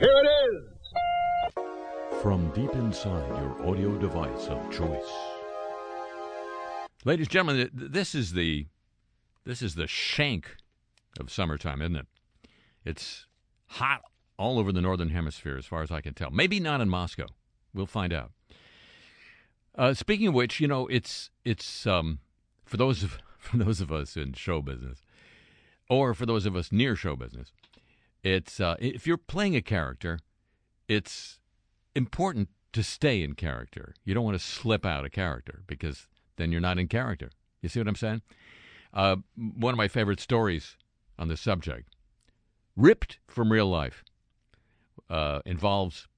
Here it is. From deep inside your audio device of choice. Ladies and gentlemen, this is the this is the shank of summertime, isn't it? It's hot all over the northern hemisphere as far as I can tell. Maybe not in Moscow. We'll find out. Uh, speaking of which, you know, it's it's um, for those of for those of us in show business, or for those of us near show business, it's uh, if you're playing a character, it's important to stay in character. You don't want to slip out of character because then you're not in character. You see what I'm saying? Uh, one of my favorite stories on this subject, ripped from real life, uh, involves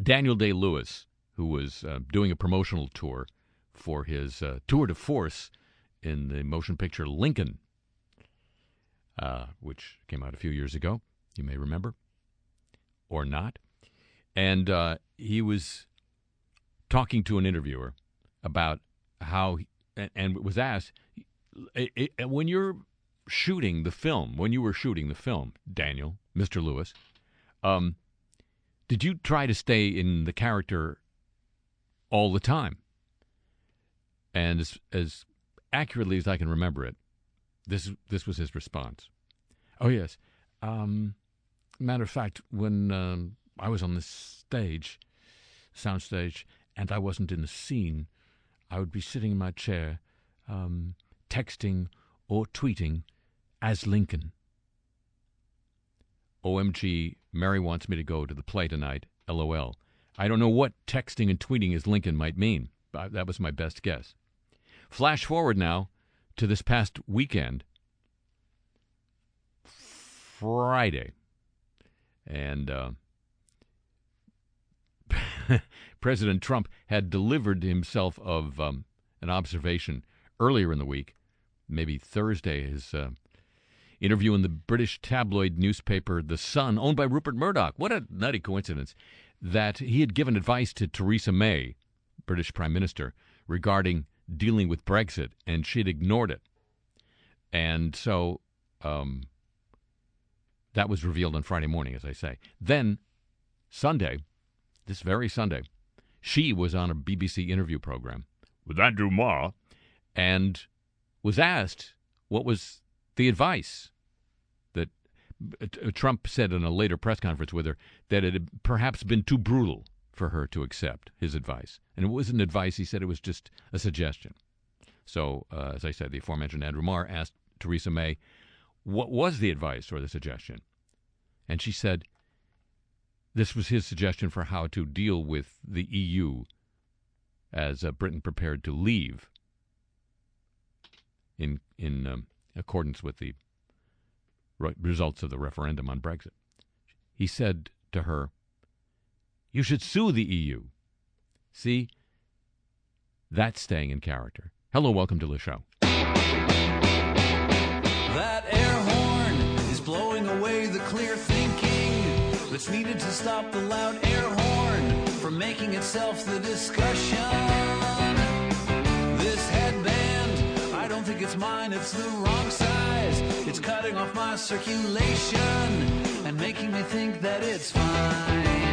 Daniel Day Lewis, who was uh, doing a promotional tour for his uh, tour de force in the motion picture Lincoln, uh, which came out a few years ago. You may remember, or not. And uh, he was talking to an interviewer about how, and, and was asked, when you're shooting the film, when you were shooting the film, Daniel, Mr. Lewis, um, did you try to stay in the character all the time? And as, as accurately as I can remember it, this this was his response. Oh yes. Um, matter of fact, when um, I was on the stage, sound stage, and I wasn't in the scene, I would be sitting in my chair, um, texting or tweeting as Lincoln. OMG, Mary wants me to go to the play tonight. LOL. I don't know what texting and tweeting as Lincoln might mean. That was my best guess. Flash forward now to this past weekend, Friday. And uh, President Trump had delivered himself of um, an observation earlier in the week, maybe Thursday, his uh, interview in the British tabloid newspaper The Sun, owned by Rupert Murdoch. What a nutty coincidence that he had given advice to Theresa May, British Prime Minister, regarding dealing with Brexit, and she'd ignored it. And so um, that was revealed on Friday morning, as I say. Then, Sunday, this very Sunday, she was on a BBC interview program with Andrew Marr and was asked what was the advice that uh, Trump said in a later press conference with her that it had perhaps been too brutal for her to accept his advice. And it wasn't advice, he said it was just a suggestion. So, uh, as I said, the aforementioned Andrew Marr asked Theresa May, what was the advice or the suggestion? And she said, this was his suggestion for how to deal with the EU as uh, Britain prepared to leave in, in um, accordance with the re- results of the referendum on Brexit. He said to her, you should sue the EU. See? That's staying in character. Hello, welcome to the show. That air horn is blowing away the clear thinking that's needed to stop the loud air horn from making itself the discussion. This headband, I don't think it's mine, it's the wrong size. It's cutting off my circulation and making me think that it's fine.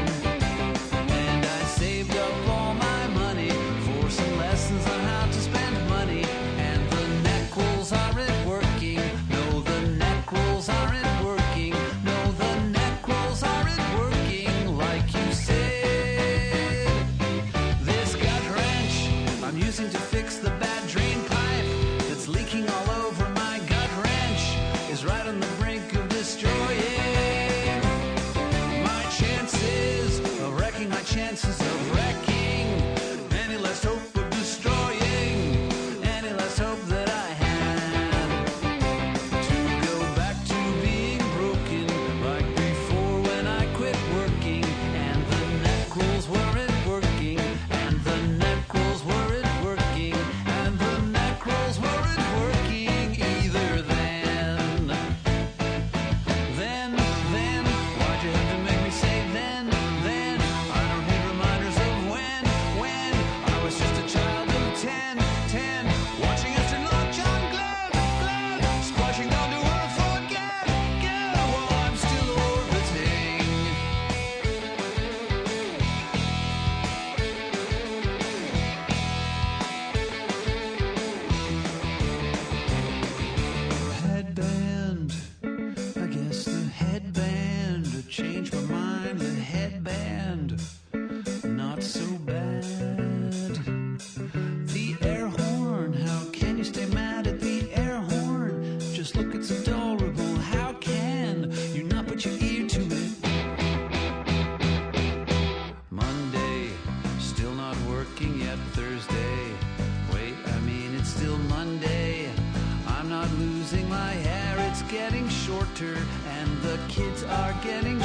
And the kids are getting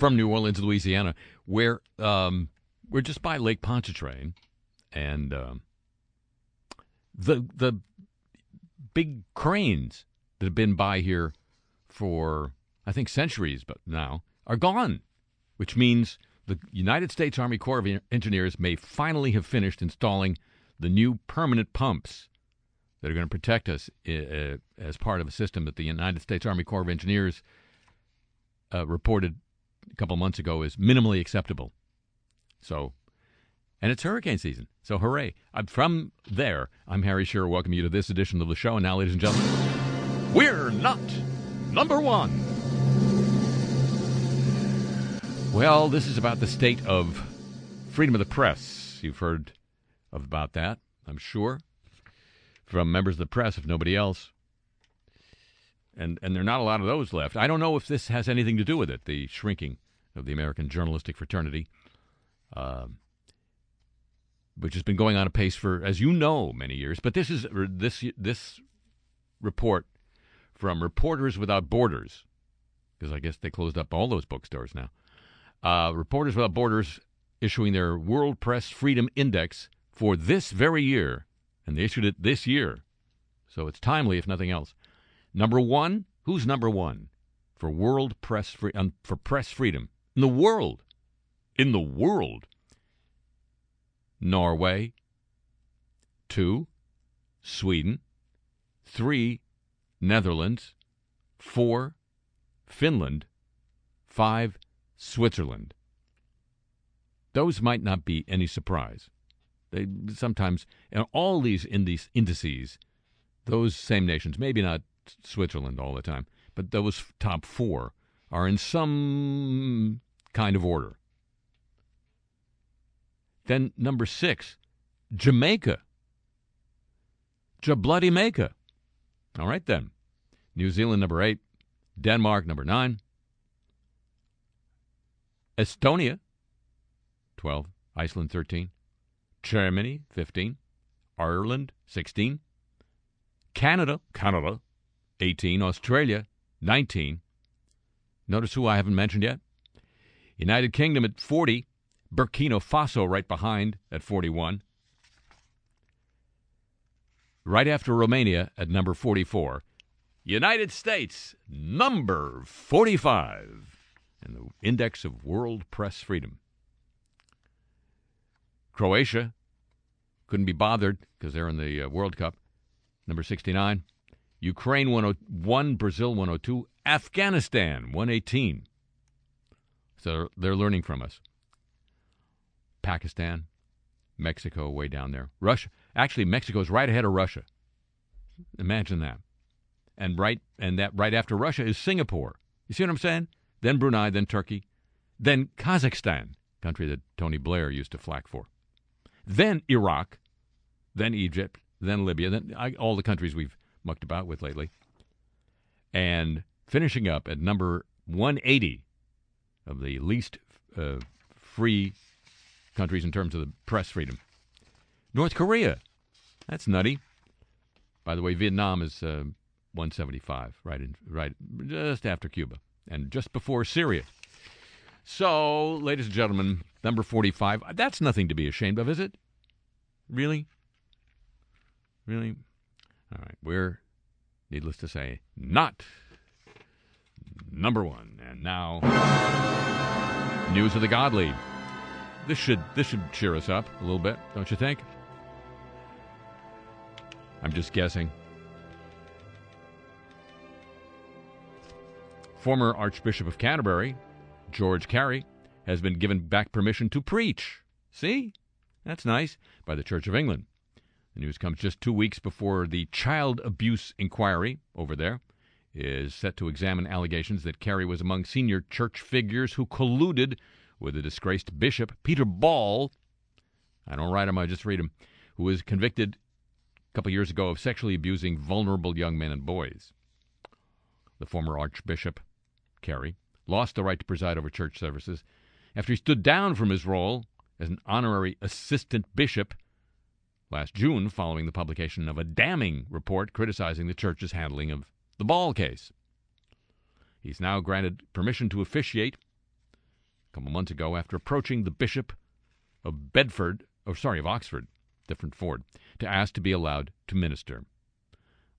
from New Orleans, Louisiana, where um, we're just by Lake Pontchartrain, and um, the the big cranes that have been by here for I think centuries, but now are gone, which means the United States Army Corps of Engineers may finally have finished installing the new permanent pumps that are going to protect us uh, as part of a system that the United States Army Corps of Engineers uh, reported a couple months ago is minimally acceptable. So, and it's hurricane season. So, hooray. I'm from there. I'm Harry Shearer. Welcome you to this edition of the show. And now, ladies and gentlemen, we're not number one. Well, this is about the state of freedom of the press. You've heard of about that, I'm sure, from members of the press, if nobody else and and there are not a lot of those left. I don't know if this has anything to do with it, the shrinking of the American journalistic fraternity, um, which has been going on apace for, as you know, many years. But this is this this report from Reporters Without Borders, because I guess they closed up all those bookstores now. Uh, Reporters Without Borders issuing their World Press Freedom Index for this very year, and they issued it this year, so it's timely if nothing else. Number one, who's number one for world press free um, for press freedom in the world? In the world, Norway. Two, Sweden. Three, Netherlands. Four, Finland. Five, Switzerland. Those might not be any surprise. They sometimes, and all these indices, those same nations, maybe not Switzerland all the time, but those top four are in some kind of order. Then number six, Jamaica. Jabloody Jamaica. All right then. New Zealand number eight, Denmark number nine, Estonia, twelve, Iceland thirteen, Germany fifteen, Ireland sixteen, Canada, Canada 18. Australia, 19. Notice who I haven't mentioned yet. United Kingdom at 40. Burkina Faso right behind at 41. Right after Romania at number 44. United States, number 45 in the Index of World Press Freedom. Croatia couldn't be bothered because they're in the uh, World Cup, number 69. Ukraine 101, Brazil 102, Afghanistan 118. So they're learning from us. Pakistan, Mexico way down there. Russia, actually Mexico's right ahead of Russia. Imagine that. And right and that right after Russia is Singapore. You see what I'm saying? Then Brunei, then Turkey, then Kazakhstan, country that Tony Blair used to flack for. Then Iraq, then Egypt, then Libya, then I, all the countries we've mucked about with lately. And finishing up at number 180 of the least uh, free countries in terms of the press freedom. North Korea. That's nutty. By the way, Vietnam is uh, 175, right in, right just after Cuba and just before Syria. So, ladies and gentlemen, number 45. That's nothing to be ashamed of, is it? Really? Really? All right. We're, needless to say, not number one. And now, news of the godly. This should this should cheer us up a little bit, don't you think? I'm just guessing. Former Archbishop of Canterbury, George Carey, has been given back permission to preach. See? That's nice. By the Church of England. The news comes just two weeks before the child abuse inquiry over there is set to examine allegations that Carey was among senior church figures who colluded with the disgraced bishop, Peter Ball. I don't write him, I just read him, who was convicted a couple years ago of sexually abusing vulnerable young men and boys. The former Archbishop, Carey, lost the right to preside over church services after he stood down from his role as an honorary assistant bishop last June following the publication of a damning report criticizing the church's handling of the Ball case. He's now granted permission to officiate a couple months ago after approaching the bishop of Bedford, or sorry, of Oxford, different Ford, to ask to be allowed to minister.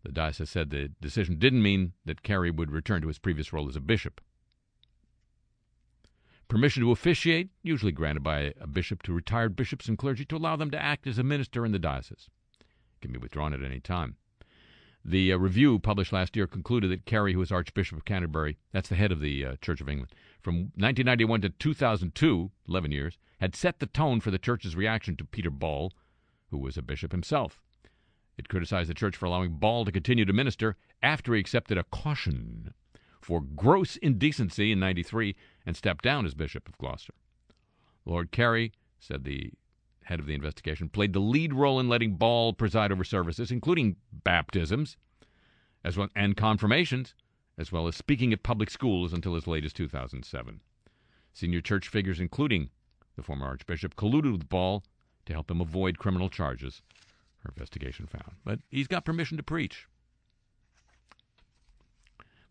The diocese said the decision didn't mean that Carey would return to his previous role as a bishop. Permission to officiate, usually granted by a bishop to retired bishops and clergy to allow them to act as a minister in the diocese. Can be withdrawn at any time. The uh, review published last year concluded that Carey, who was Archbishop of Canterbury, that's the head of the uh, Church of England, from 1991 to 2002, 11 years, had set the tone for the church's reaction to Peter Ball, who was a bishop himself. It criticized the church for allowing Ball to continue to minister after he accepted a caution for gross indecency in 93 and stepped down as Bishop of Gloucester. Lord Carey, said the head of the investigation, played the lead role in letting Ball preside over services, including baptisms as well, and confirmations, as well as speaking at public schools until as late as 2007. Senior church figures, including the former Archbishop, colluded with Ball to help him avoid criminal charges, her investigation found. But he's got permission to preach.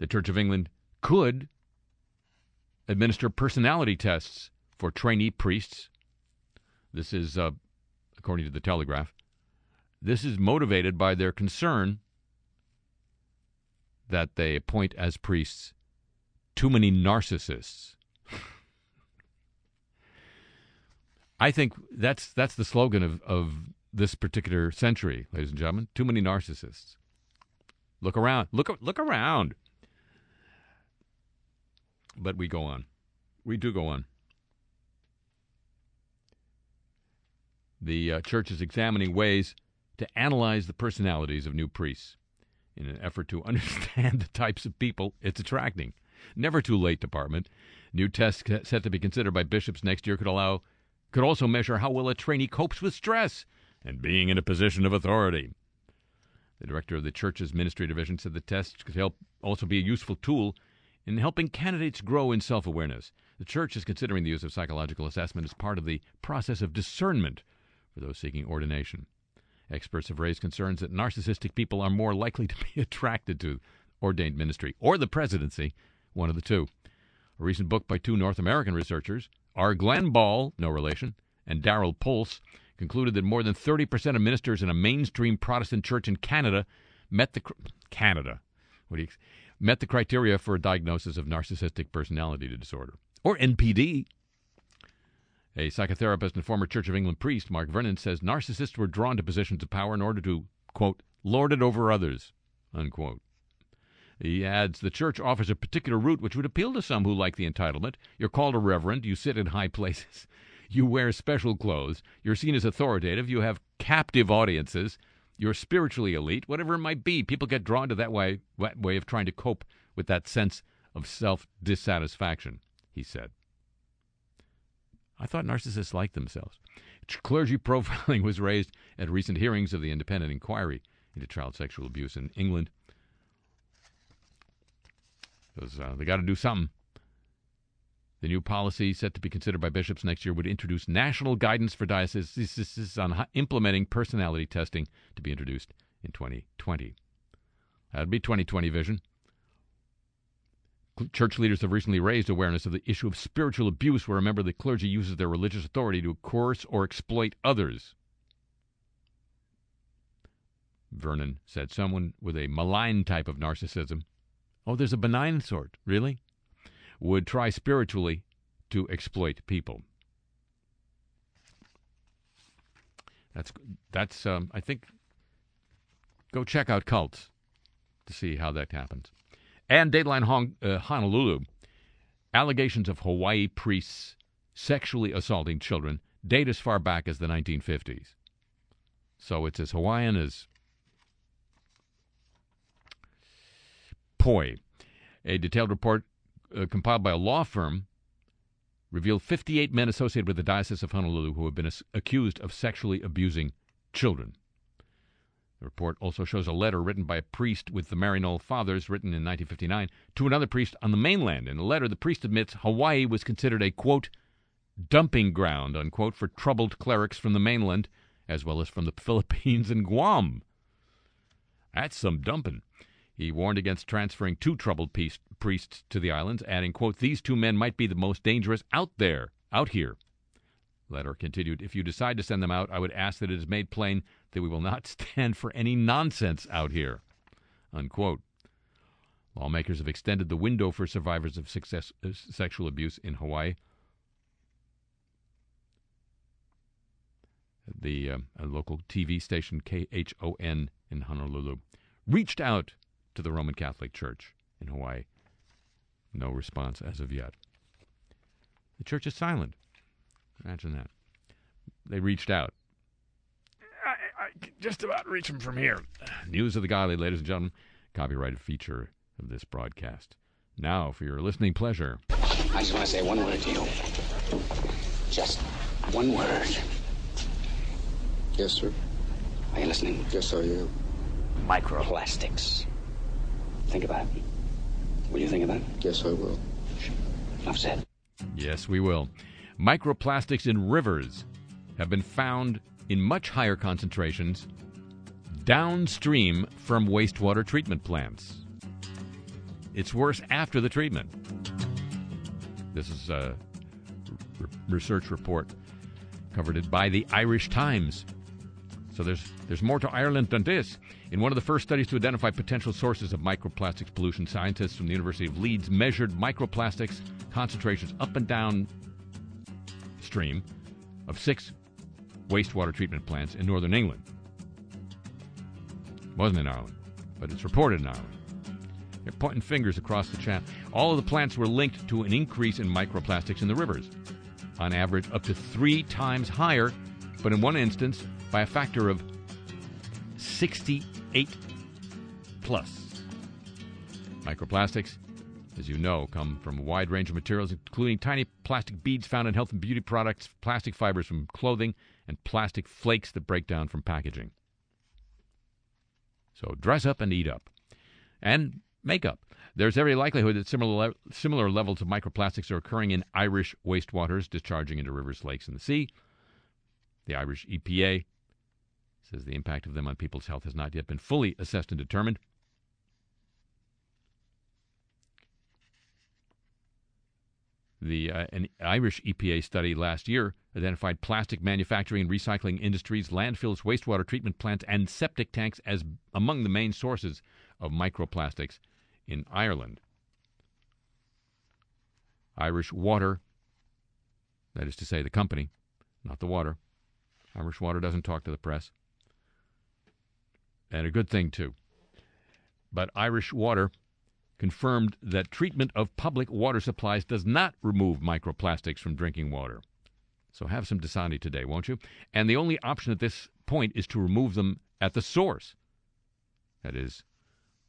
The Church of England could administer personality tests for trainee priests. This is, uh, according to the Telegraph, this is motivated by their concern that they appoint as priests too many narcissists. I think that's that's the slogan of, of this particular century, ladies and gentlemen. Too many narcissists. Look around. Look look around. But we go on. We do go on. The uh, church is examining ways to analyze the personalities of new priests in an effort to understand the types of people it's attracting. Never too late, department. New tests set to be considered by bishops next year could allow could also measure how well a trainee copes with stress and being in a position of authority. The director of the church's ministry division said the tests could help also be a useful tool in helping candidates grow in self awareness. The church is considering the use of psychological assessment as part of the process of discernment for those seeking ordination. Experts have raised concerns that narcissistic people are more likely to be attracted to ordained ministry or the presidency, one of the two. A recent book by two North American researchers, R. Glenn Ball, no relation, and Darrell Puls, concluded that more than 30% of ministers in a mainstream Protestant church in Canada met the Canada. What do you met the criteria for a diagnosis of narcissistic personality disorder, or NPD. A psychotherapist and former Church of England priest, Mark Vernon, says narcissists were drawn to positions of power in order to, quote, lord it over others, unquote. He adds the church offers a particular route which would appeal to some who like the entitlement. You're called a reverend, you sit in high places, you wear special clothes, you're seen as authoritative, you have captive audiences, you're spiritually elite, whatever it might be. People get drawn to that way, that way of trying to cope with that sense of self dissatisfaction, he said. I thought narcissists liked themselves. Clergy profiling was raised at recent hearings of the independent inquiry into child sexual abuse in England. Because uh, they got to do something. The new policy, set to be considered by bishops next year, would introduce national guidance for dioceses on implementing personality testing to be introduced in 2020. That'd be 2020 vision. Church leaders have recently raised awareness of the issue of spiritual abuse, where a member of the clergy uses their religious authority to coerce or exploit others. Vernon said someone with a malign type of narcissism Oh, there's a benign sort, really? Would try spiritually to exploit people. That's that's um, I think. Go check out cults to see how that happens. And Dateline Hong, uh, Honolulu, allegations of Hawaii priests sexually assaulting children date as far back as the 1950s. So it's as Hawaiian as poi. A detailed report uh, compiled by a law firm revealed 58 men associated with the Diocese of Honolulu who have been as- accused of sexually abusing children. The report also shows a letter written by a priest with the Maryknoll Fathers, written in 1959, to another priest on the mainland. In the letter, the priest admits Hawaii was considered a, quote, dumping ground, unquote, for troubled clerics from the mainland, as well as from the Philippines and Guam. That's some dumping. He warned against transferring two troubled priests to the islands, adding, quote, These two men might be the most dangerous out there, out here. Letter continued, If you decide to send them out, I would ask that it is made plain that we will not stand for any nonsense out here. Unquote. Lawmakers have extended the window for survivors of success, uh, sexual abuse in Hawaii. The uh, local TV station KHON in Honolulu reached out to the Roman Catholic Church in Hawaii. No response as of yet. The church is silent. Imagine that. They reached out. I, I just about reach them from here. News of the Godly, ladies and gentlemen. Copyrighted feature of this broadcast. Now, for your listening pleasure. I just want to say one word to you. Just one word. Yes, sir. Are you listening? Yes, I am. Microplastics. Think about it. Will you think about it? Yes, I will. Enough said. Yes, we will. Microplastics in rivers have been found in much higher concentrations downstream from wastewater treatment plants. It's worse after the treatment. This is a research report covered by the Irish Times. So there's there's more to Ireland than this. In one of the first studies to identify potential sources of microplastics pollution, scientists from the University of Leeds measured microplastics concentrations up and down stream of six wastewater treatment plants in northern England. It wasn't in Ireland, but it's reported in Ireland. They're pointing fingers across the channel. All of the plants were linked to an increase in microplastics in the rivers, on average up to three times higher, but in one instance by a factor of 68 plus. Microplastics, as you know, come from a wide range of materials, including tiny plastic beads found in health and beauty products, plastic fibers from clothing, and plastic flakes that break down from packaging. So dress up and eat up. And makeup. There's every likelihood that similar, le- similar levels of microplastics are occurring in Irish wastewaters discharging into rivers, lakes, and the sea. The Irish EPA says the impact of them on people's health has not yet been fully assessed and determined. The uh, an Irish EPA study last year identified plastic manufacturing and recycling industries, landfills, wastewater treatment plants, and septic tanks as among the main sources of microplastics in Ireland. Irish Water, that is to say, the company, not the water. Irish Water doesn't talk to the press. And a good thing, too. But Irish Water confirmed that treatment of public water supplies does not remove microplastics from drinking water. So have some Dasani today, won't you? And the only option at this point is to remove them at the source. That is,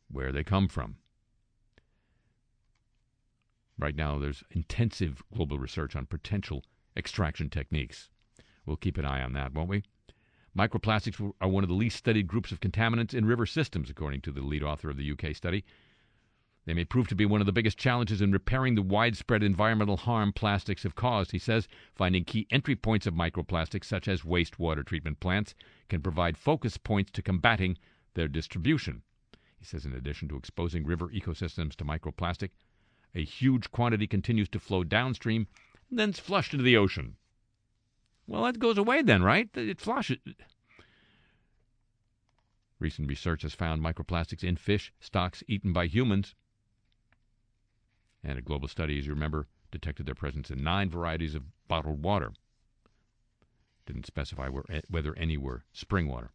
where they come from. Right now, there's intensive global research on potential extraction techniques. We'll keep an eye on that, won't we? Microplastics are one of the least studied groups of contaminants in river systems, according to the lead author of the UK study. They may prove to be one of the biggest challenges in repairing the widespread environmental harm plastics have caused, he says. Finding key entry points of microplastics, such as wastewater treatment plants, can provide focus points to combating their distribution. He says, in addition to exposing river ecosystems to microplastic, a huge quantity continues to flow downstream and then's flushed into the ocean. Well, that goes away then, right? It flushes. Recent research has found microplastics in fish stocks eaten by humans And a global study, as you remember, detected their presence in nine varieties of bottled water. Didn't specify where, eh, whether any were spring water.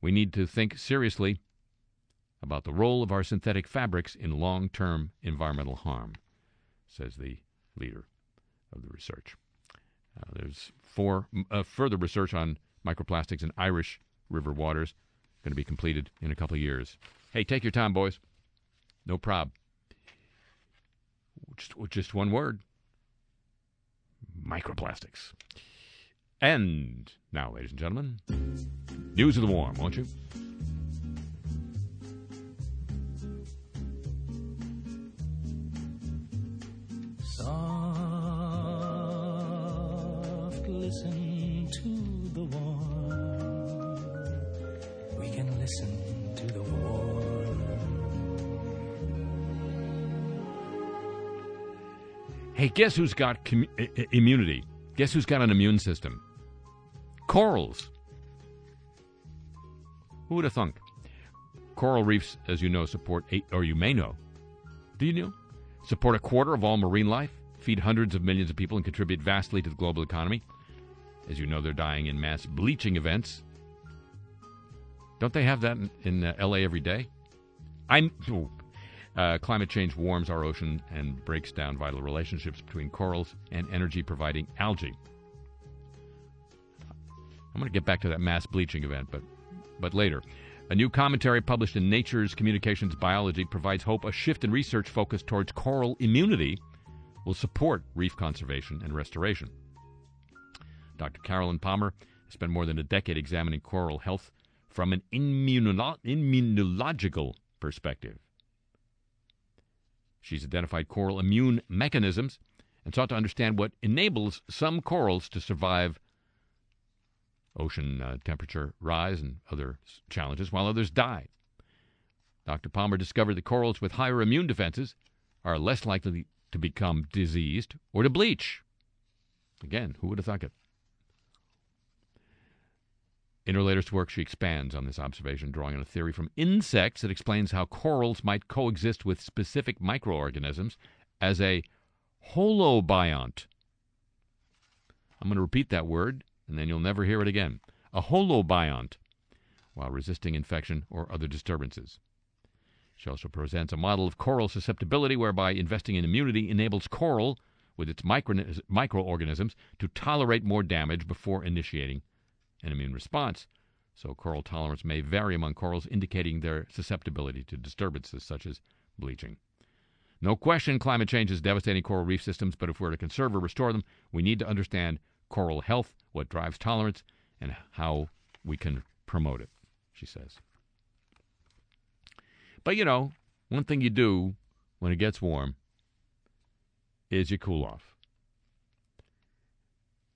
We need to think seriously about the role of our synthetic fabrics in long term environmental harm, says the leader of the research. Uh, there's four uh, further research on microplastics in Irish river waters going to be completed in a couple of years. Hey, take your time, boys. No prob. Just, just one word microplastics. And now, ladies and gentlemen, news of the warm, won't you? Soft, listen to the warm. We can listen to the warm. Hey, guess who's got I- immunity? Guess who's got an immune system? Corals. Who would have thunk? Coral reefs, as you know, support eight, or you may know. Do you know? Support a quarter of all marine life, feed hundreds of millions of people, and contribute vastly to the global economy. As you know, they're dying in mass bleaching events. Don't they have that in, in uh, LA every day? I'm. oh. Uh, climate change warms our ocean and breaks down vital relationships between corals and energy providing algae. I'm going to get back to that mass bleaching event, but, but later. A new commentary published in Nature's Communications Biology provides hope a shift in research focus towards coral immunity will support reef conservation and restoration. Dr. Carolyn Palmer has spent more than a decade examining coral health from an immuno- immunological perspective. She's identified coral immune mechanisms and sought to understand what enables some corals to survive ocean uh, temperature rise and other challenges, while others die. Dr. Palmer discovered that corals with higher immune defenses are less likely to become diseased or to bleach. Again, who would have thunk it? In her latest work, she expands on this observation, drawing on a theory from insects that explains how corals might coexist with specific microorganisms as a holobiont. I'm going to repeat that word, and then you'll never hear it again. A holobiont, while resisting infection or other disturbances. She also presents a model of coral susceptibility whereby investing in immunity enables coral, with its micro- microorganisms, to tolerate more damage before initiating an immune response. So, coral tolerance may vary among corals, indicating their susceptibility to disturbances such as bleaching. No question climate change is devastating coral reef systems, but if we're to conserve or restore them, we need to understand coral health, what drives tolerance, and how we can promote it, she says. But you know, one thing you do when it gets warm is you cool off.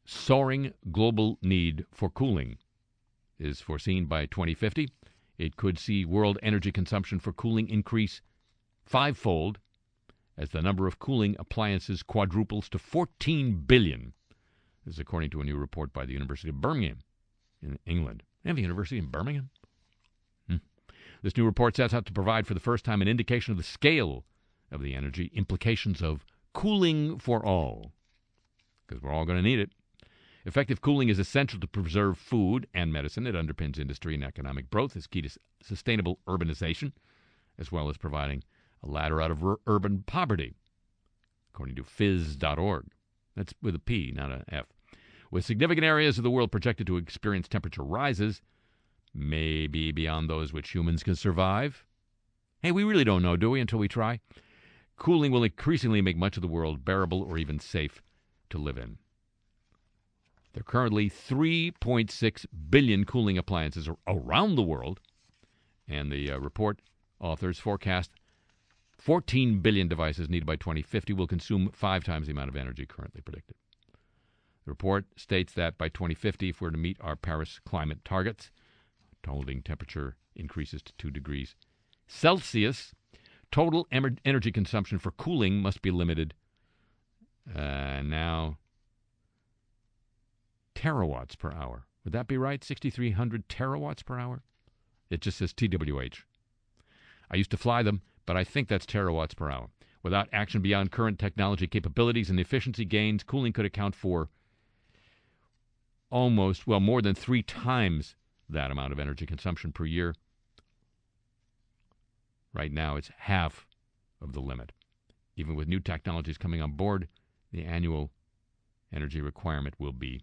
Soaring global need for cooling is foreseen by 2050. It could see world energy consumption for cooling increase fivefold as the number of cooling appliances quadruples to 14 billion. This is according to a new report by the University of Birmingham in England. They have university in Birmingham? Hmm. This new report sets out to provide for the first time an indication of the scale of the energy implications of cooling for all, because we're all going to need it. Effective cooling is essential to preserve food and medicine. It underpins industry and economic growth. It's key to sustainable urbanization, as well as providing a ladder out of ur- urban poverty, according to phys.org. That's with a P, not an F. With significant areas of the world projected to experience temperature rises, maybe beyond those which humans can survive. Hey, we really don't know, do we, until we try? Cooling will increasingly make much of the world bearable or even safe to live in. There are currently 3.6 billion cooling appliances around the world, and the uh, report authors forecast 14 billion devices needed by 2050 will consume five times the amount of energy currently predicted. The report states that by 2050, if we're to meet our Paris climate targets, holding temperature increases to 2 degrees Celsius, total energy consumption for cooling must be limited uh, now terawatts per hour. Would that be right? 6,300 terawatts per hour? It just says TWH. I used to fly them, but I think that's terawatts per hour. Without action beyond current technology capabilities and efficiency gains, cooling could account for almost, well, more than three times that amount of energy consumption per year. Right now, it's half of the limit. Even with new technologies coming on board, the annual energy requirement will be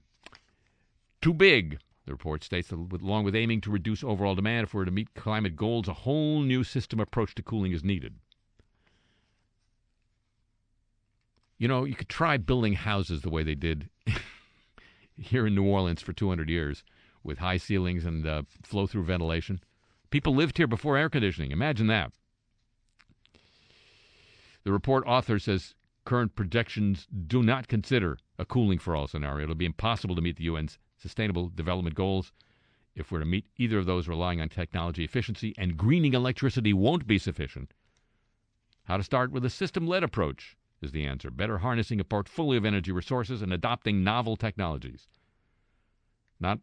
too big. The report states that along with aiming to reduce overall demand, if we're to meet climate goals, a whole new system approach to cooling is needed. You know, you could try building houses the way they did here in New Orleans for 200 years with high ceilings and uh, flow through ventilation. People lived here before air conditioning. Imagine that. The report author says current projections do not consider a cooling for all scenario. It'll be impossible to meet the UN's sustainable development goals if we're to meet either of those relying on technology efficiency and greening electricity won't be sufficient. How to start with a system led approach is the answer. Better harnessing a portfolio of energy resources and adopting novel technologies. Not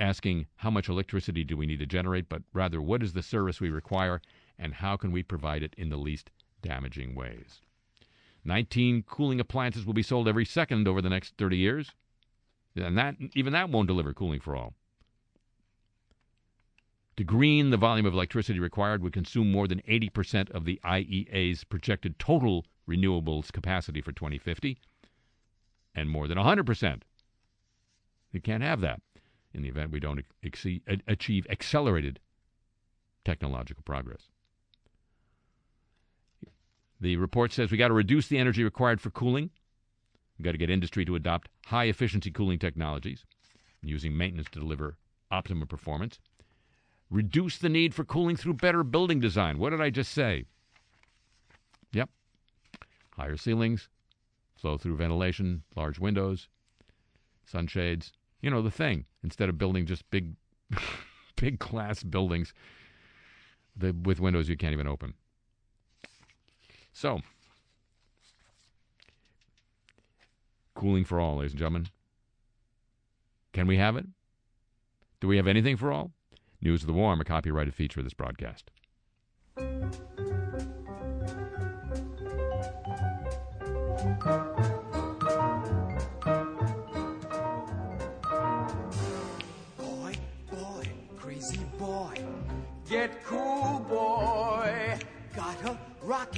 asking how much electricity do we need to generate, but rather what is the service we require and how can we provide it in the least damaging ways. 19 cooling appliances will be sold every second over the next 30 years. And that even that won't deliver cooling for all. To green, the volume of electricity required would consume more than 80% of the IEA's projected total renewables capacity for 2050 and more than 100%. You can't have that in the event we don't exceed, achieve accelerated technological progress. The report says we got to reduce the energy required for cooling. We've got to get industry to adopt high efficiency cooling technologies using maintenance to deliver optimum performance. Reduce the need for cooling through better building design. What did I just say? Higher ceilings, flow through ventilation, large windows, sunshades. You know, the thing. Instead of building just big, big glass buildings with windows you can't even open. So, cooling for all, ladies and gentlemen. Can we have it? Do we have anything for all? News of the Warm, a copyrighted feature of this broadcast.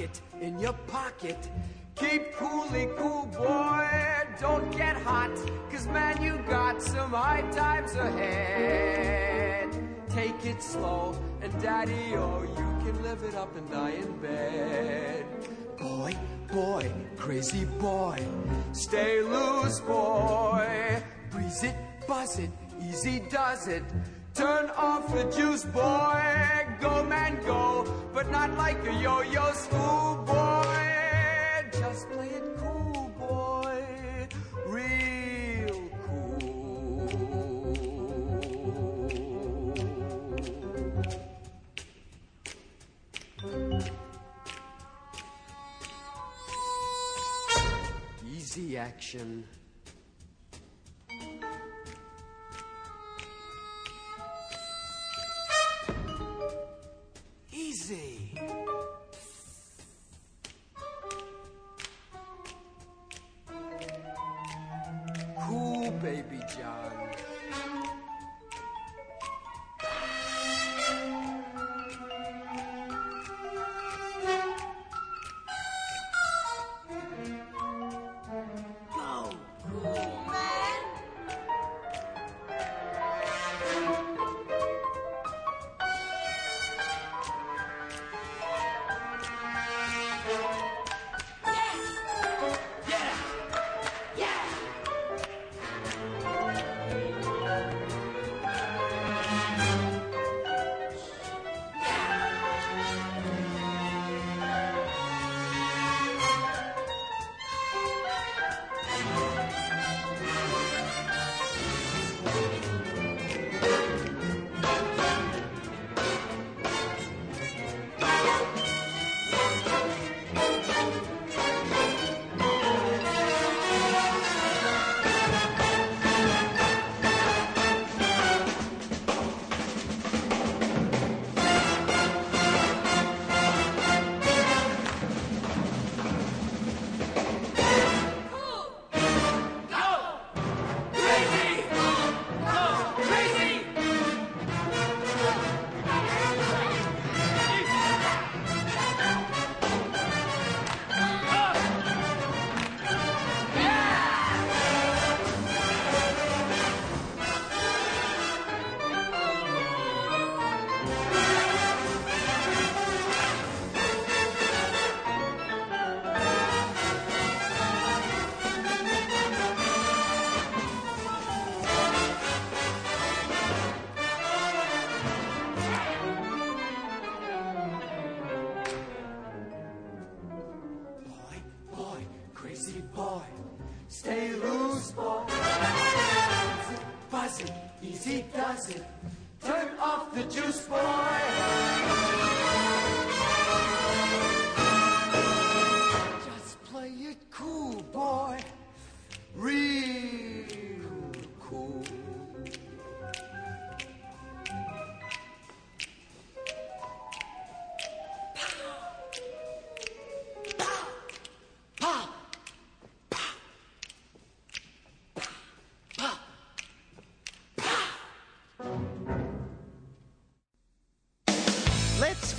Rocket in your pocket. Keep coolly cool, boy. Don't get hot, cause man, you got some high times ahead. Take it slow, and daddy, oh, you can live it up and die in bed. Boy, boy, crazy boy, stay loose, boy. Breeze it, buzz it, easy does it. Turn off the juice, boy. Go, man, go, but not like a yo-yo schoolboy. Just play it cool, boy. Real cool. Easy action.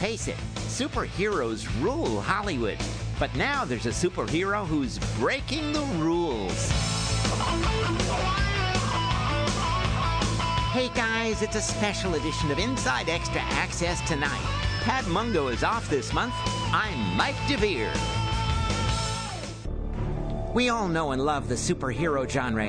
Face it, superheroes rule Hollywood. But now there's a superhero who's breaking the rules. Hey guys, it's a special edition of Inside Extra Access tonight. Pat Mungo is off this month. I'm Mike DeVere. We all know and love the superhero genre,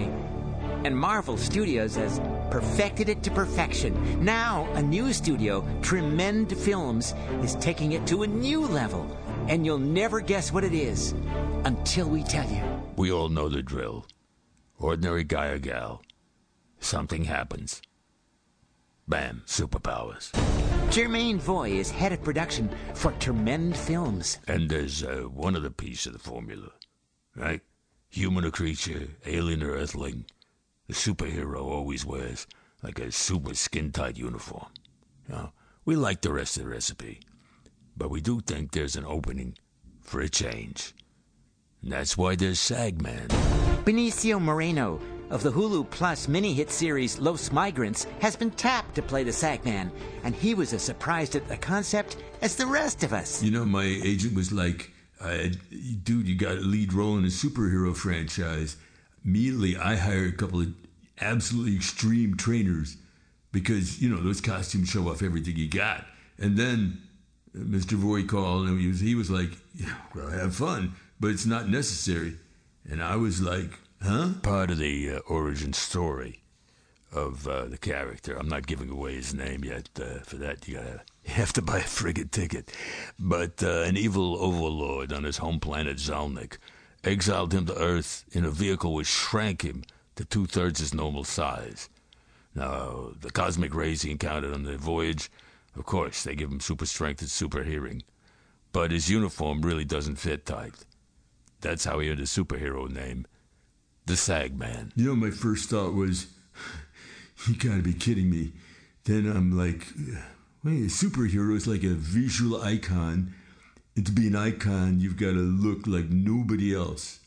and Marvel Studios has perfected it to perfection. Now, a new studio, Tremend Films, is taking it to a new level, and you'll never guess what it is until we tell you. We all know the drill. Ordinary guy or gal. Something happens. Bam, superpowers. Jermaine Voy is head of production for Tremend Films. And there's uh, one other piece of the formula, right? Human or creature, alien or earthling. The superhero always wears like a super skin tight uniform. You know, we like the rest of the recipe, but we do think there's an opening for a change. And that's why there's Sagman. Benicio Moreno of the Hulu Plus mini hit series Los Migrants has been tapped to play the Sagman, and he was as surprised at the concept as the rest of us. You know, my agent was like, uh, dude, you got a lead role in a superhero franchise. Immediately, I hired a couple of absolutely extreme trainers because, you know, those costumes show off everything you got. And then uh, Mr. Voy called and he was, he was like, yeah, well, have fun, but it's not necessary. And I was like, huh? Part of the uh, origin story of uh, the character. I'm not giving away his name yet. Uh, for that, you gotta you have to buy a friggin' ticket. But uh, an evil overlord on his home planet Zalnik exiled him to Earth in a vehicle which shrank him to two thirds his normal size. Now, the cosmic rays he encountered on the voyage, of course, they give him super strength and super hearing. But his uniform really doesn't fit tight. That's how he earned his superhero name, the Sagman. You know, my first thought was, you gotta be kidding me. Then I'm like, wait, a superhero is like a visual icon. And to be an icon, you've got to look like nobody else.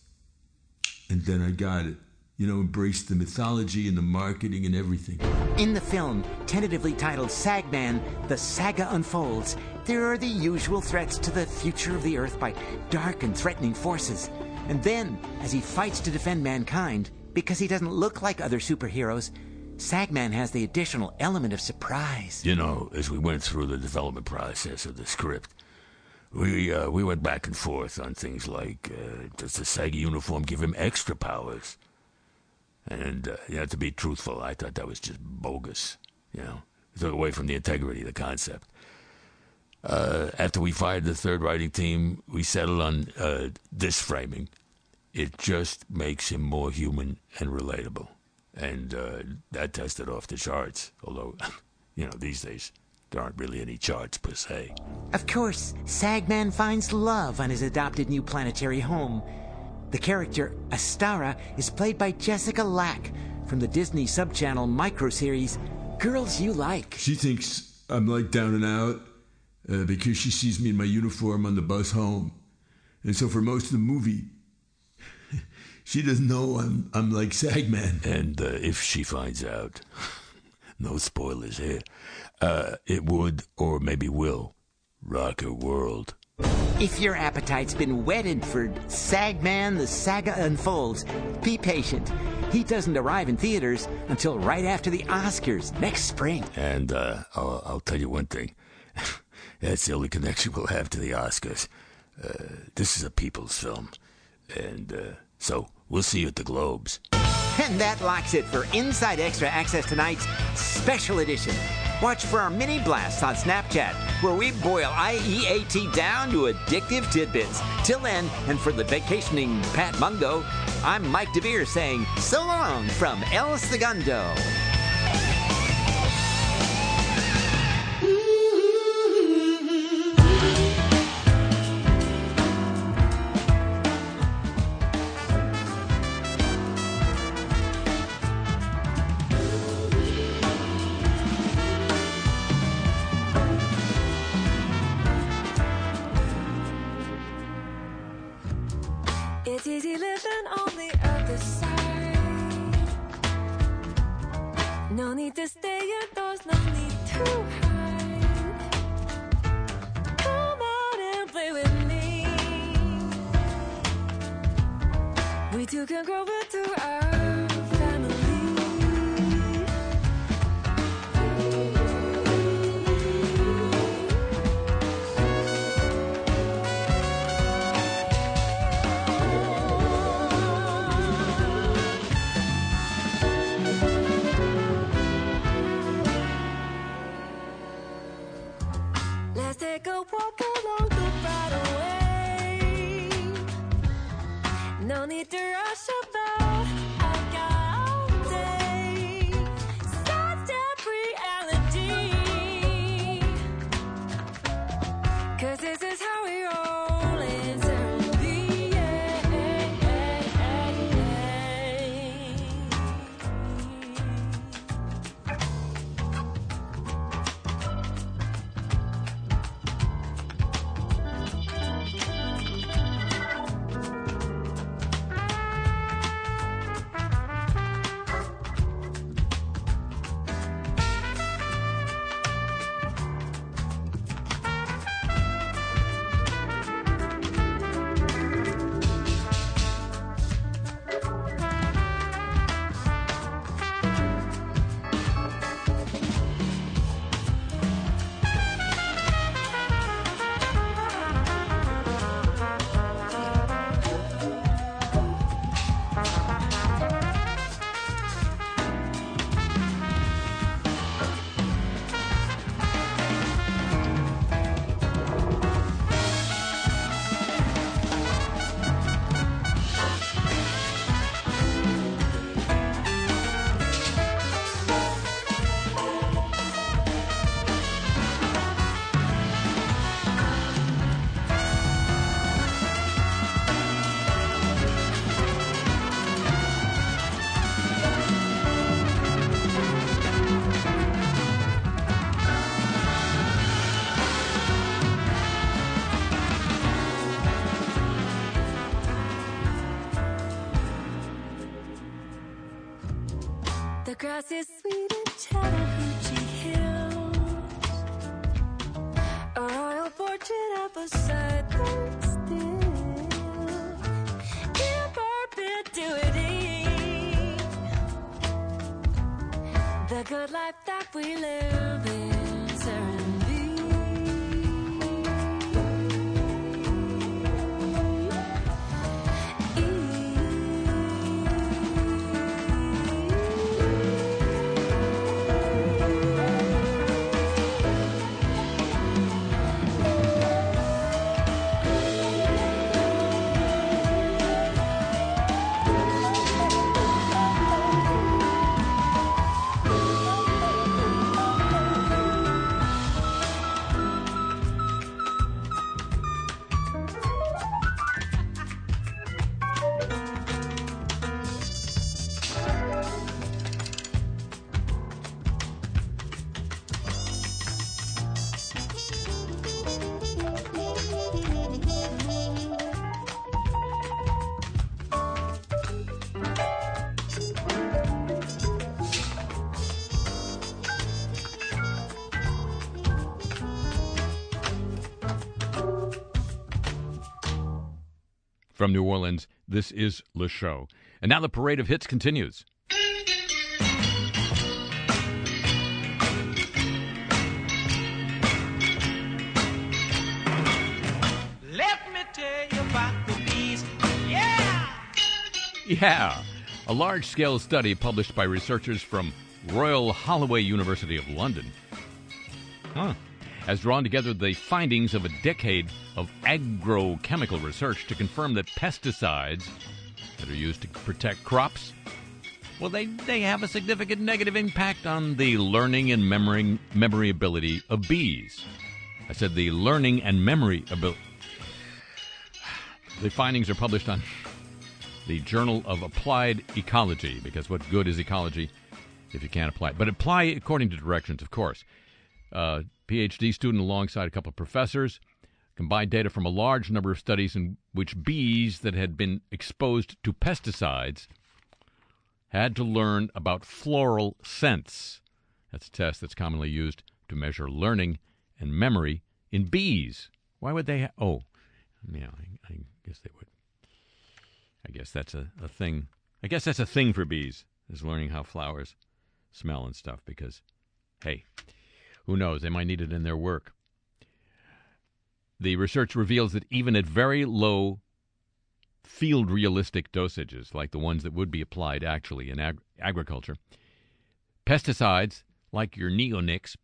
And then I got it. You know, embrace the mythology and the marketing and everything. In the film, tentatively titled Sagman, The Saga Unfolds, there are the usual threats to the future of the Earth by dark and threatening forces. And then, as he fights to defend mankind, because he doesn't look like other superheroes, Sagman has the additional element of surprise. You know, as we went through the development process of the script, we uh, we went back and forth on things like uh, does the Sag uniform give him extra powers? And uh, you know, to be truthful, I thought that was just bogus. You know, it took away from the integrity of the concept. Uh, after we fired the third writing team, we settled on uh, this framing. It just makes him more human and relatable, and uh, that tested off the charts. Although, you know, these days there aren't really any charts per se. Of course, Sagman finds love on his adopted new planetary home. The character, Astara, is played by Jessica Lack from the Disney subchannel microseries Girls You Like. She thinks I'm like down and out uh, because she sees me in my uniform on the bus home. And so for most of the movie, she doesn't know I'm, I'm like Sagman. And uh, if she finds out, no spoilers here, uh, it would, or maybe will, rock her world. If your appetite's been whetted for Sagman the Saga Unfolds, be patient. He doesn't arrive in theaters until right after the Oscars next spring. And uh, I'll, I'll tell you one thing. That's the only connection we'll have to the Oscars. Uh, this is a people's film. And uh, so we'll see you at the Globes. And that locks it for Inside Extra Access tonight's special edition. Watch for our mini blasts on Snapchat, where we boil IEAT down to addictive tidbits. Till then, and for the vacationing Pat Mungo, I'm Mike DeVere saying so long from El Segundo. Can grow into From New Orleans, this is Le Show. And now the parade of hits continues. Let me tell you about the bees. Yeah! Yeah, a large scale study published by researchers from Royal Holloway University of London Huh. Has drawn together the findings of a decade of agrochemical research to confirm that pesticides that are used to protect crops, well, they, they have a significant negative impact on the learning and memory, memory ability of bees. I said the learning and memory ability. The findings are published on the Journal of Applied Ecology, because what good is ecology if you can't apply it? But apply according to directions, of course. Uh, PhD student alongside a couple of professors combined data from a large number of studies in which bees that had been exposed to pesticides had to learn about floral scents. That's a test that's commonly used to measure learning and memory in bees. Why would they? Ha- oh, yeah, I, I guess they would. I guess that's a, a thing. I guess that's a thing for bees is learning how flowers smell and stuff. Because, hey, who knows? They might need it in their work. The research reveals that even at very low field realistic dosages, like the ones that would be applied actually in ag- agriculture, pesticides, like your neonics,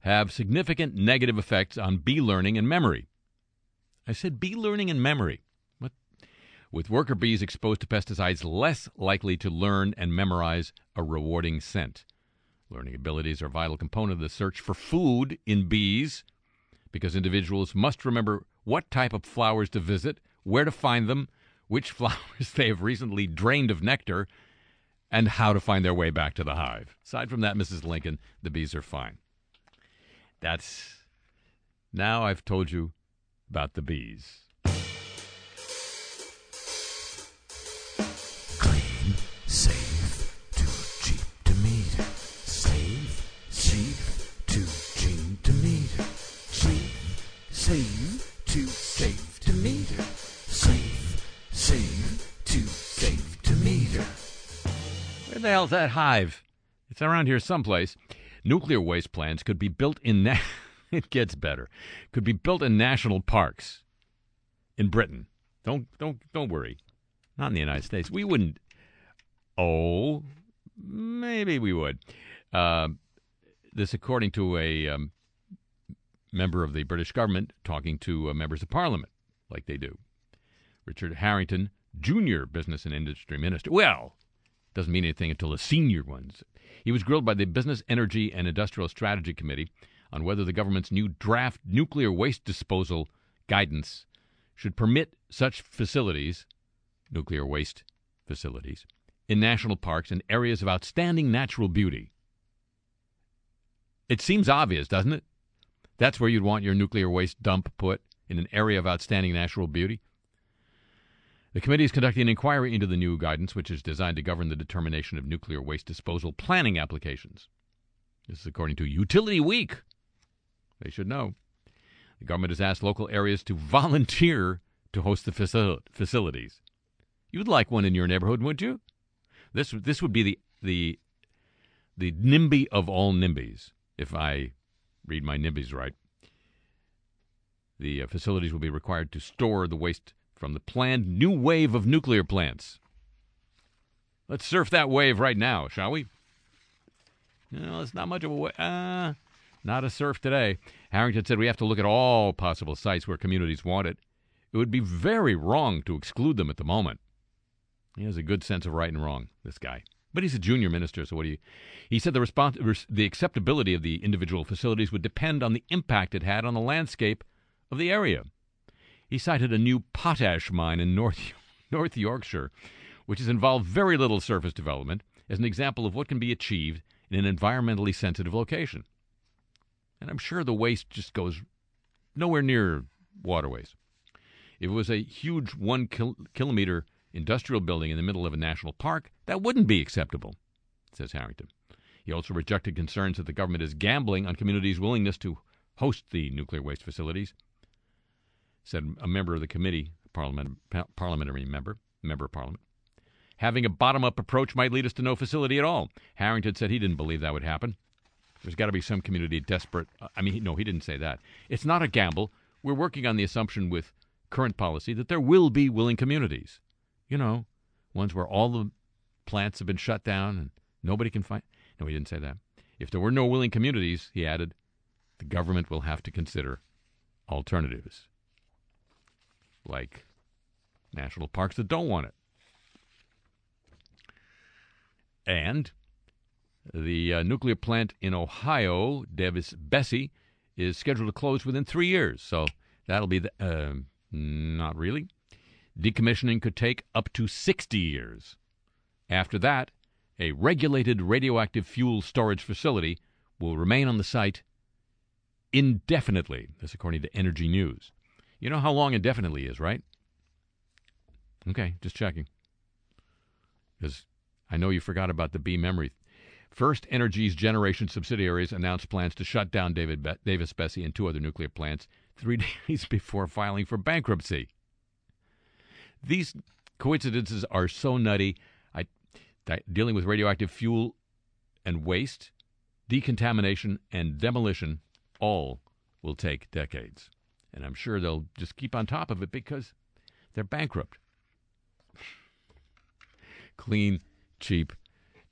have significant negative effects on bee learning and memory. I said bee learning and memory. What? With worker bees exposed to pesticides less likely to learn and memorize a rewarding scent. Learning abilities are a vital component of the search for food in bees because individuals must remember what type of flowers to visit, where to find them, which flowers they have recently drained of nectar, and how to find their way back to the hive. Aside from that, Mrs. Lincoln, the bees are fine. That's now I've told you about the bees. Save, too safe to meter. Safe, save, too safe to meter. Where the hell's that hive? It's around here someplace. Nuclear waste plants could be built in. Na- it gets better. Could be built in national parks in Britain. Don't don't don't worry. Not in the United States. We wouldn't. Oh, maybe we would. Uh, this, according to a um, member of the British government talking to uh, members of Parliament, like they do. Richard Harrington, Junior Business and Industry Minister. Well, doesn't mean anything until the senior ones. He was grilled by the Business, Energy, and Industrial Strategy Committee on whether the government's new draft nuclear waste disposal guidance should permit such facilities, nuclear waste facilities, in national parks and areas of outstanding natural beauty. It seems obvious, doesn't it? That's where you'd want your nuclear waste dump put, in an area of outstanding natural beauty. The committee is conducting an inquiry into the new guidance, which is designed to govern the determination of nuclear waste disposal planning applications. This is according to Utility Week. They should know. The government has asked local areas to volunteer to host the facil- facilities. You'd like one in your neighborhood, wouldn't you? This this would be the the the NIMBY of all NIMBYs, if I read my NIMBYs right. The uh, facilities will be required to store the waste from the planned new wave of nuclear plants. Let's surf that wave right now, shall we? No, it's not much of a wave. Uh, not a surf today. Harrington said we have to look at all possible sites where communities want it. It would be very wrong to exclude them at the moment. He has a good sense of right and wrong, this guy. But he's a junior minister, so what do you? He said the the acceptability of the individual facilities would depend on the impact it had on the landscape of the area. He cited a new potash mine in North North Yorkshire, which has involved very little surface development, as an example of what can be achieved in an environmentally sensitive location. And I'm sure the waste just goes nowhere near waterways. If it was a huge one kil- kilometer industrial building in the middle of a national park, that wouldn't be acceptable, says Harrington. He also rejected concerns that the government is gambling on communities' willingness to host the nuclear waste facilities. Said a member of the committee, parliament, parliamentary member, member of parliament. Having a bottom up approach might lead us to no facility at all. Harrington said he didn't believe that would happen. There's got to be some community desperate. I mean, no, he didn't say that. It's not a gamble. We're working on the assumption with current policy that there will be willing communities. You know, ones where all the plants have been shut down and nobody can find. No, he didn't say that. If there were no willing communities, he added, the government will have to consider alternatives, like national parks that don't want it. And the uh, nuclear plant in Ohio, Davis Besse, is scheduled to close within three years. So that'll be the, uh, not really. Decommissioning could take up to 60 years. After that, a regulated radioactive fuel storage facility will remain on the site indefinitely. This, according to Energy News. You know how long indefinitely is, right? Okay, just checking. Because I know you forgot about the B memory. First Energy's generation subsidiaries announced plans to shut down David Be- Davis Besse and two other nuclear plants three days before filing for bankruptcy. These coincidences are so nutty. I, dealing with radioactive fuel and waste, decontamination and demolition, all will take decades. And I'm sure they'll just keep on top of it because they're bankrupt. Clean, cheap,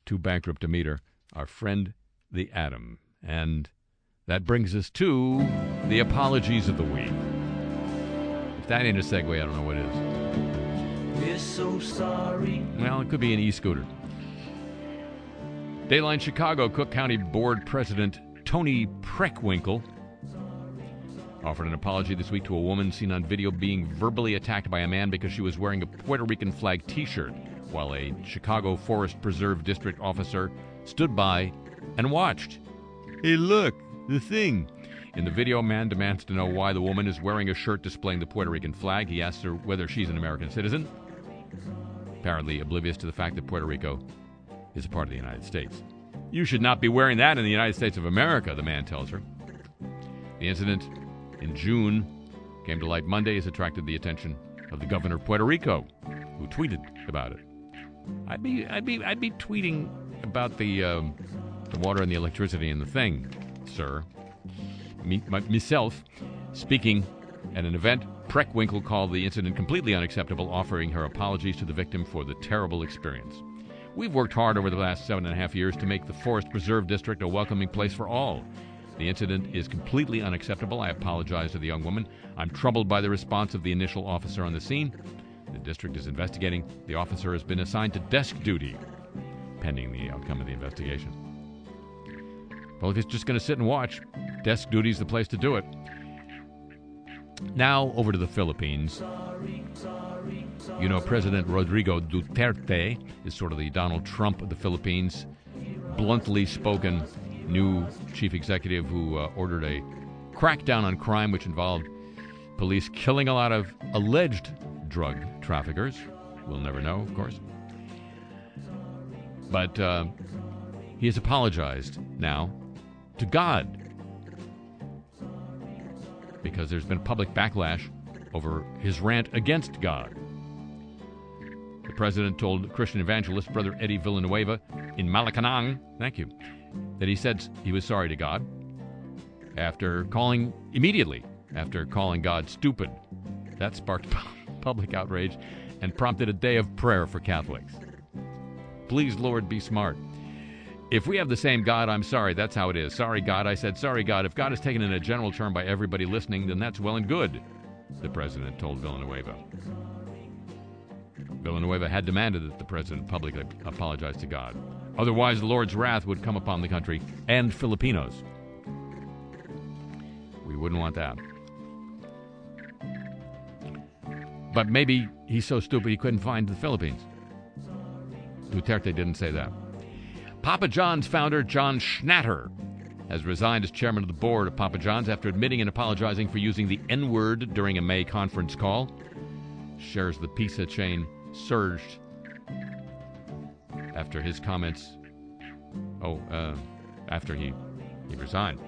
too bankrupt to meter. Our friend, the atom. And that brings us to the apologies of the week. If that ain't a segue, I don't know what is. We're so sorry. Well, it could be an e scooter. Dayline Chicago Cook County Board President Toni Preckwinkle offered an apology this week to a woman seen on video being verbally attacked by a man because she was wearing a Puerto Rican flag t shirt while a Chicago Forest Preserve District officer stood by and watched. Hey, look, the thing. In the video, a man demands to know why the woman is wearing a shirt displaying the Puerto Rican flag. He asks her whether she's an American citizen, apparently oblivious to the fact that Puerto Rico is a part of the United States. You should not be wearing that in the United States of America, the man tells her. The incident in June came to light Monday has attracted the attention of the governor of Puerto Rico, who tweeted about it. I'd be, I'd be, I'd be tweeting about the, um, the water and the electricity and the thing, sir. Me, my, myself, speaking at an event, Preckwinkle called the incident completely unacceptable, offering her apologies to the victim for the terrible experience. We've worked hard over the last seven and a half years to make the Forest Preserve District a welcoming place for all. The incident is completely unacceptable. I apologize to the young woman. I'm troubled by the response of the initial officer on the scene. The district is investigating. The officer has been assigned to desk duty, pending the outcome of the investigation. Well, if he's just going to sit and watch, desk duty is the place to do it. Now, over to the Philippines. You know, President Rodrigo Duterte is sort of the Donald Trump of the Philippines. Bluntly spoken, new chief executive who uh, ordered a crackdown on crime, which involved police killing a lot of alleged drug traffickers. We'll never know, of course. But uh, he has apologized now to God because there's been public backlash over his rant against God. The president told Christian evangelist Brother Eddie Villanueva in Malacanang, thank you, that he said he was sorry to God after calling immediately after calling God stupid. That sparked public outrage and prompted a day of prayer for Catholics. Please, Lord, be smart. If we have the same God, I'm sorry. That's how it is. Sorry, God. I said, sorry, God. If God is taken in a general term by everybody listening, then that's well and good, the president told Villanueva. Villanueva had demanded that the president publicly apologize to God. Otherwise, the Lord's wrath would come upon the country and Filipinos. We wouldn't want that. But maybe he's so stupid he couldn't find the Philippines. Duterte didn't say that. Papa John's founder, John Schnatter, has resigned as chairman of the board of Papa John's after admitting and apologizing for using the N word during a May conference call. Shares of the pizza chain surged after his comments. Oh, uh, after he, he resigned.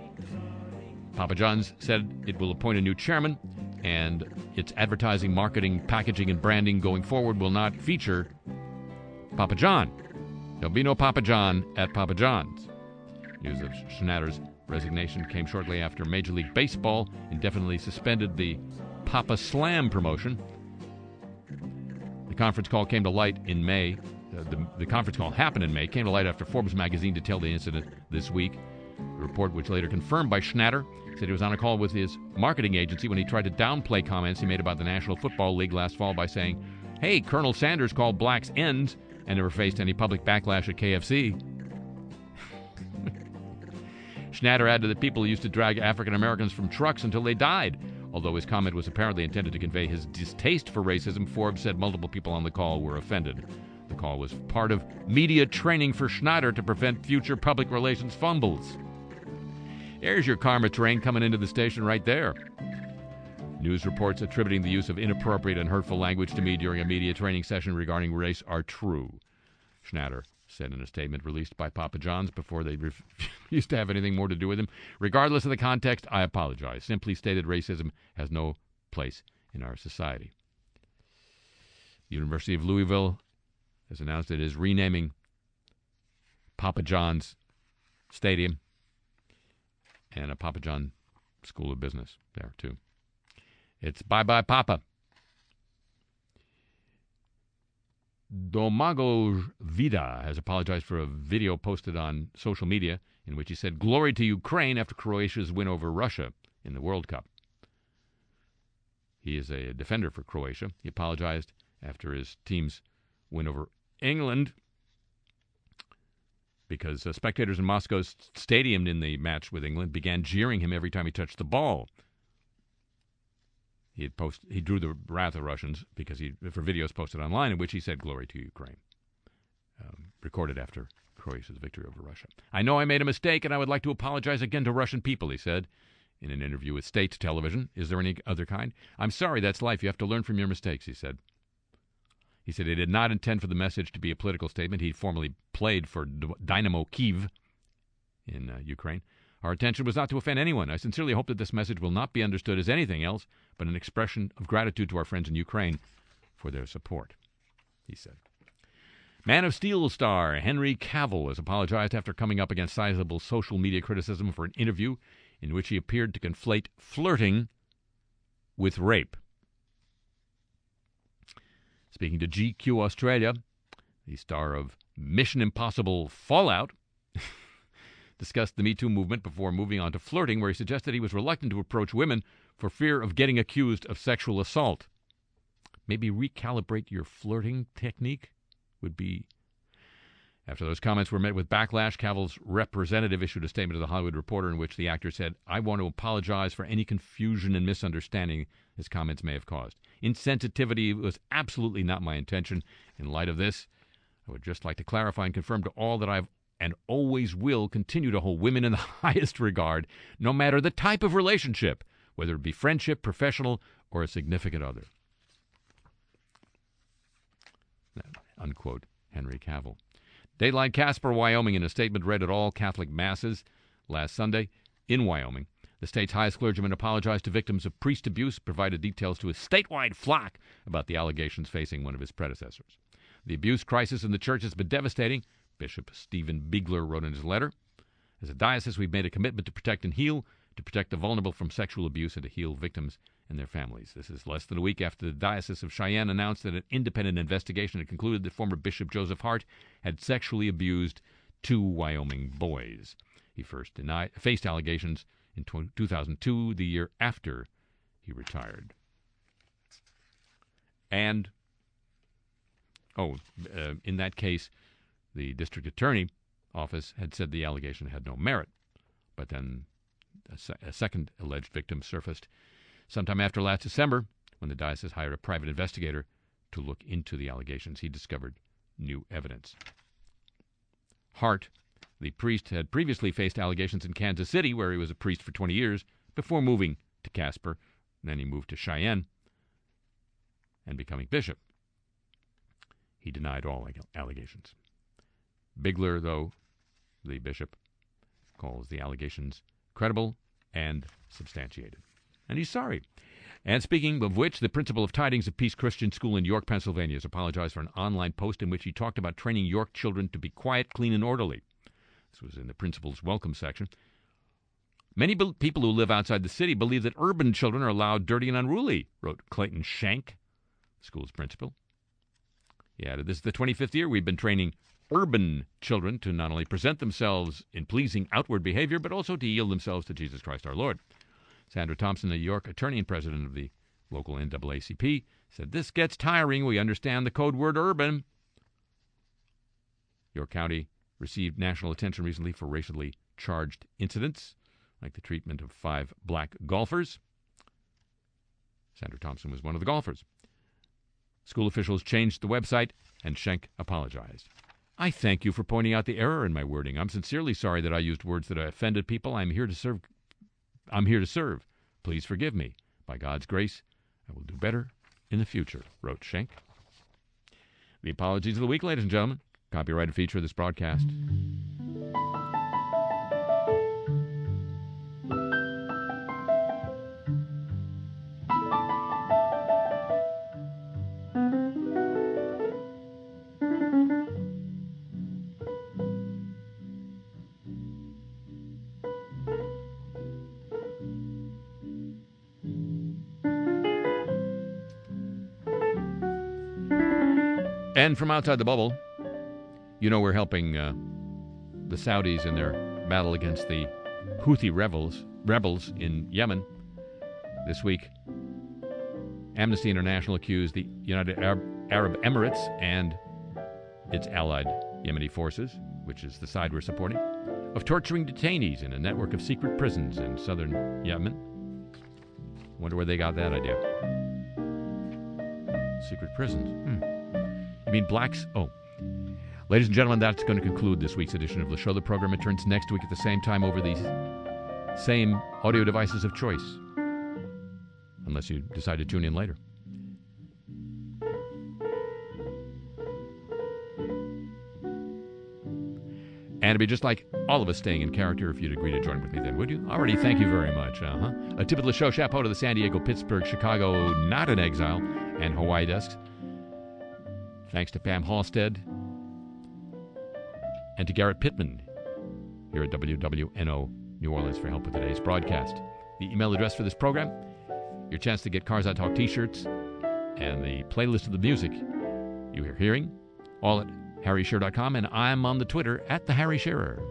Papa John's said it will appoint a new chairman, and its advertising, marketing, packaging, and branding going forward will not feature Papa John. There'll be no Papa John at Papa John's. News of Schnatter's resignation came shortly after Major League Baseball indefinitely suspended the Papa Slam promotion. The conference call came to light in May. Uh, the, the conference call happened in May, came to light after Forbes magazine detailed the incident this week. The report, which later confirmed by Schnatter, said he was on a call with his marketing agency when he tried to downplay comments he made about the National Football League last fall by saying, Hey, Colonel Sanders called blacks ends and never faced any public backlash at KFC. Schnatter added that people used to drag African Americans from trucks until they died. Although his comment was apparently intended to convey his distaste for racism, Forbes said multiple people on the call were offended. The call was part of media training for Schnatter to prevent future public relations fumbles. There's your karma train coming into the station right there. News reports attributing the use of inappropriate and hurtful language to me during a media training session regarding race are true, Schnatter said in a statement released by Papa John's before they refused to have anything more to do with him. Regardless of the context, I apologize. Simply stated, racism has no place in our society. The University of Louisville has announced it is renaming Papa John's Stadium and a Papa John School of Business there, too. It's Bye Bye Papa. Domagoj Vida has apologized for a video posted on social media in which he said, Glory to Ukraine after Croatia's win over Russia in the World Cup. He is a defender for Croatia. He apologized after his team's win over England because uh, spectators in Moscow's stadium in the match with England began jeering him every time he touched the ball. He post, he drew the wrath of Russians because he for videos posted online in which he said "Glory to Ukraine," um, recorded after Croatia's victory over Russia. I know I made a mistake, and I would like to apologize again to Russian people. He said in an interview with State Television. Is there any other kind? I'm sorry, that's life. You have to learn from your mistakes. He said. He said he did not intend for the message to be a political statement. He formerly played for Dynamo Kiev in uh, Ukraine. Our intention was not to offend anyone. I sincerely hope that this message will not be understood as anything else but an expression of gratitude to our friends in Ukraine for their support, he said. Man of Steel star Henry Cavill has apologized after coming up against sizable social media criticism for an interview in which he appeared to conflate flirting with rape. Speaking to GQ Australia, the star of Mission Impossible Fallout discussed the Me Too movement before moving on to flirting, where he suggested he was reluctant to approach women for fear of getting accused of sexual assault. Maybe recalibrate your flirting technique would be. After those comments were met with backlash, Cavill's representative issued a statement to the Hollywood Reporter in which the actor said, I want to apologize for any confusion and misunderstanding his comments may have caused. Insensitivity was absolutely not my intention. In light of this, I would just like to clarify and confirm to all that I've and always will continue to hold women in the highest regard, no matter the type of relationship, whether it be friendship, professional, or a significant other. Unquote, Henry Cavill. Daylight Casper, Wyoming, in a statement read at all Catholic masses last Sunday in Wyoming. The state's highest clergyman apologized to victims of priest abuse, provided details to his statewide flock about the allegations facing one of his predecessors. The abuse crisis in the church has been devastating, Bishop Steven Biegler wrote in his letter. As a diocese, we've made a commitment to protect and heal, to protect the vulnerable from sexual abuse, and to heal victims and their families. This is less than a week after the Diocese of Cheyenne announced that an independent investigation had concluded that former Bishop Joseph Hart had sexually abused two Wyoming boys. He first denied, faced allegations in 2002, the year after he retired. And, oh, uh, in that case, the district attorney office had said the allegation had no merit. But then a, se- a second alleged victim surfaced sometime after last December when the diocese hired a private investigator to look into the allegations. He discovered new evidence. Hart, the priest, had previously faced allegations in Kansas City, where he was a priest for 20 years, before moving to Casper. Then he moved to Cheyenne and becoming bishop. He denied all allegations. Biegler, though, the bishop, calls the allegations credible and substantiated. And he's sorry. And speaking of which, the principal of Tidings of Peace Christian School in York, Pennsylvania, has apologized for an online post in which he talked about training York children to be quiet, clean, and orderly. This was in the principal's welcome section. Many be- people who live outside the city believe that urban children are loud, dirty, and unruly, wrote Clayton Shank, school's principal. He added, This is the 25th year we've been training urban children to not only present themselves in pleasing outward behavior, but also to yield themselves to Jesus Christ our Lord. Sandra Thompson, the York attorney and president of the local NAACP, said, This gets tiring. We understand the code word urban. York County received national attention recently for racially charged incidents, like the treatment of five black golfers. Sandra Thompson was one of the golfers. School officials changed the website, and Schenck apologized. I thank you for pointing out the error in my wording. I'm sincerely sorry that I used words that offended people. I'm here to serve. I'm here to serve. Please forgive me. By God's grace, I will do better in the future, wrote Schenck. The apologies of the week, ladies and gentlemen. Copyrighted feature of this broadcast. And from outside the bubble, you know we're helping uh, the Saudis in their battle against the Houthi rebels, rebels in Yemen. This week, Amnesty International accused the United Arab, Arab Emirates and its allied Yemeni forces, which is the side we're supporting, of torturing detainees in a network of secret prisons in southern Yemen. Wonder where they got that idea. Secret prisons. Hmm. Mean blacks? Oh. Ladies and gentlemen, that's going to conclude this week's edition of the show. The program returns next week at the same time over these same audio devices of choice, unless you decide to tune in later. And it'd be just like all of us staying in character if you'd agree to join with me then, would you? Already, thank you very much. Uh-huh. A tip of the show, chapeau to the San Diego, Pittsburgh, Chicago, not in exile, and Hawaii desks. Thanks to Pam Halstead and to Garrett Pittman here at WWNO New Orleans for help with today's broadcast. The email address for this program, your chance to get Cars I Talk t shirts, and the playlist of the music you are hearing, all at harryshearer.com, and I'm on the Twitter at the Harry Shearer.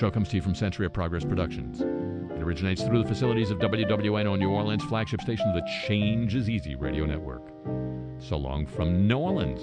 Show comes to you from Century of Progress Productions. It originates through the facilities of WWNO New Orleans, flagship station the Change is Easy radio network. So long from New Orleans.